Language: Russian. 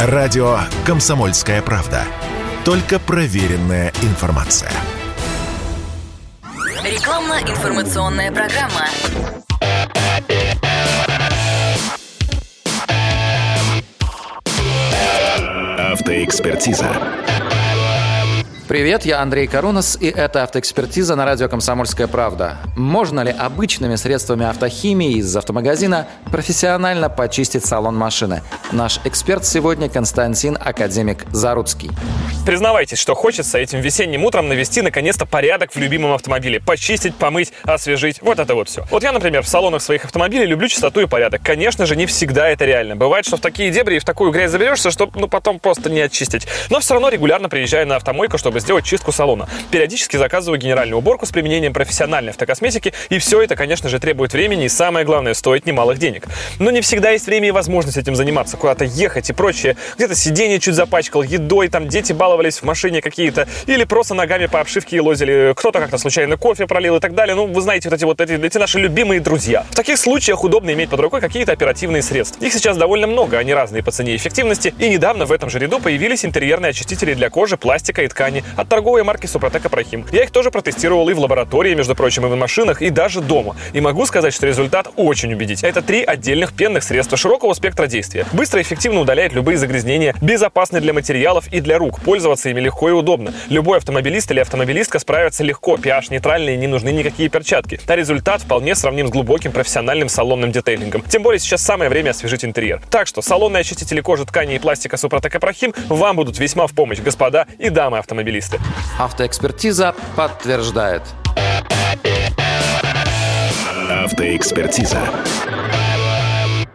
Радио «Комсомольская правда». Только проверенная информация. Рекламно-информационная программа. Автоэкспертиза. Привет, я Андрей Карунас, и это автоэкспертиза на радио «Комсомольская правда». Можно ли обычными средствами автохимии из автомагазина профессионально почистить салон машины? Наш эксперт сегодня Константин Академик Заруцкий. Признавайтесь, что хочется этим весенним утром навести наконец-то порядок в любимом автомобиле. Почистить, помыть, освежить. Вот это вот все. Вот я, например, в салонах своих автомобилей люблю чистоту и порядок. Конечно же, не всегда это реально. Бывает, что в такие дебри и в такую грязь заберешься, что ну потом просто не очистить. Но все равно регулярно приезжаю на автомойку, чтобы сделать чистку салона. Периодически заказываю генеральную уборку с применением профессиональной автокосметики, и все это, конечно же, требует времени и, самое главное, стоит немалых денег. Но не всегда есть время и возможность этим заниматься, куда-то ехать и прочее. Где-то сиденье чуть запачкал, едой, там дети баловались в машине какие-то, или просто ногами по обшивке и лозили, кто-то как-то случайно кофе пролил и так далее. Ну, вы знаете, вот эти вот эти, эти наши любимые друзья. В таких случаях удобно иметь под рукой какие-то оперативные средства. Их сейчас довольно много, они разные по цене и эффективности, и недавно в этом же ряду появились интерьерные очистители для кожи, пластика и ткани от торговой марки Супротек Апрахим. Я их тоже протестировал и в лаборатории, между прочим, и в машинах, и даже дома. И могу сказать, что результат очень убедительный. Это три отдельных пенных средства широкого спектра действия. Быстро и эффективно удаляет любые загрязнения, безопасны для материалов и для рук. Пользоваться ими легко и удобно. Любой автомобилист или автомобилистка справится легко. pH нейтральные, не нужны никакие перчатки. А результат вполне сравним с глубоким профессиональным салонным детейлингом. Тем более сейчас самое время освежить интерьер. Так что салонные очистители кожи, ткани и пластика Супротек Апрахим вам будут весьма в помощь, господа и дамы автомобилисты. Автоэкспертиза подтверждает. Автоэкспертиза.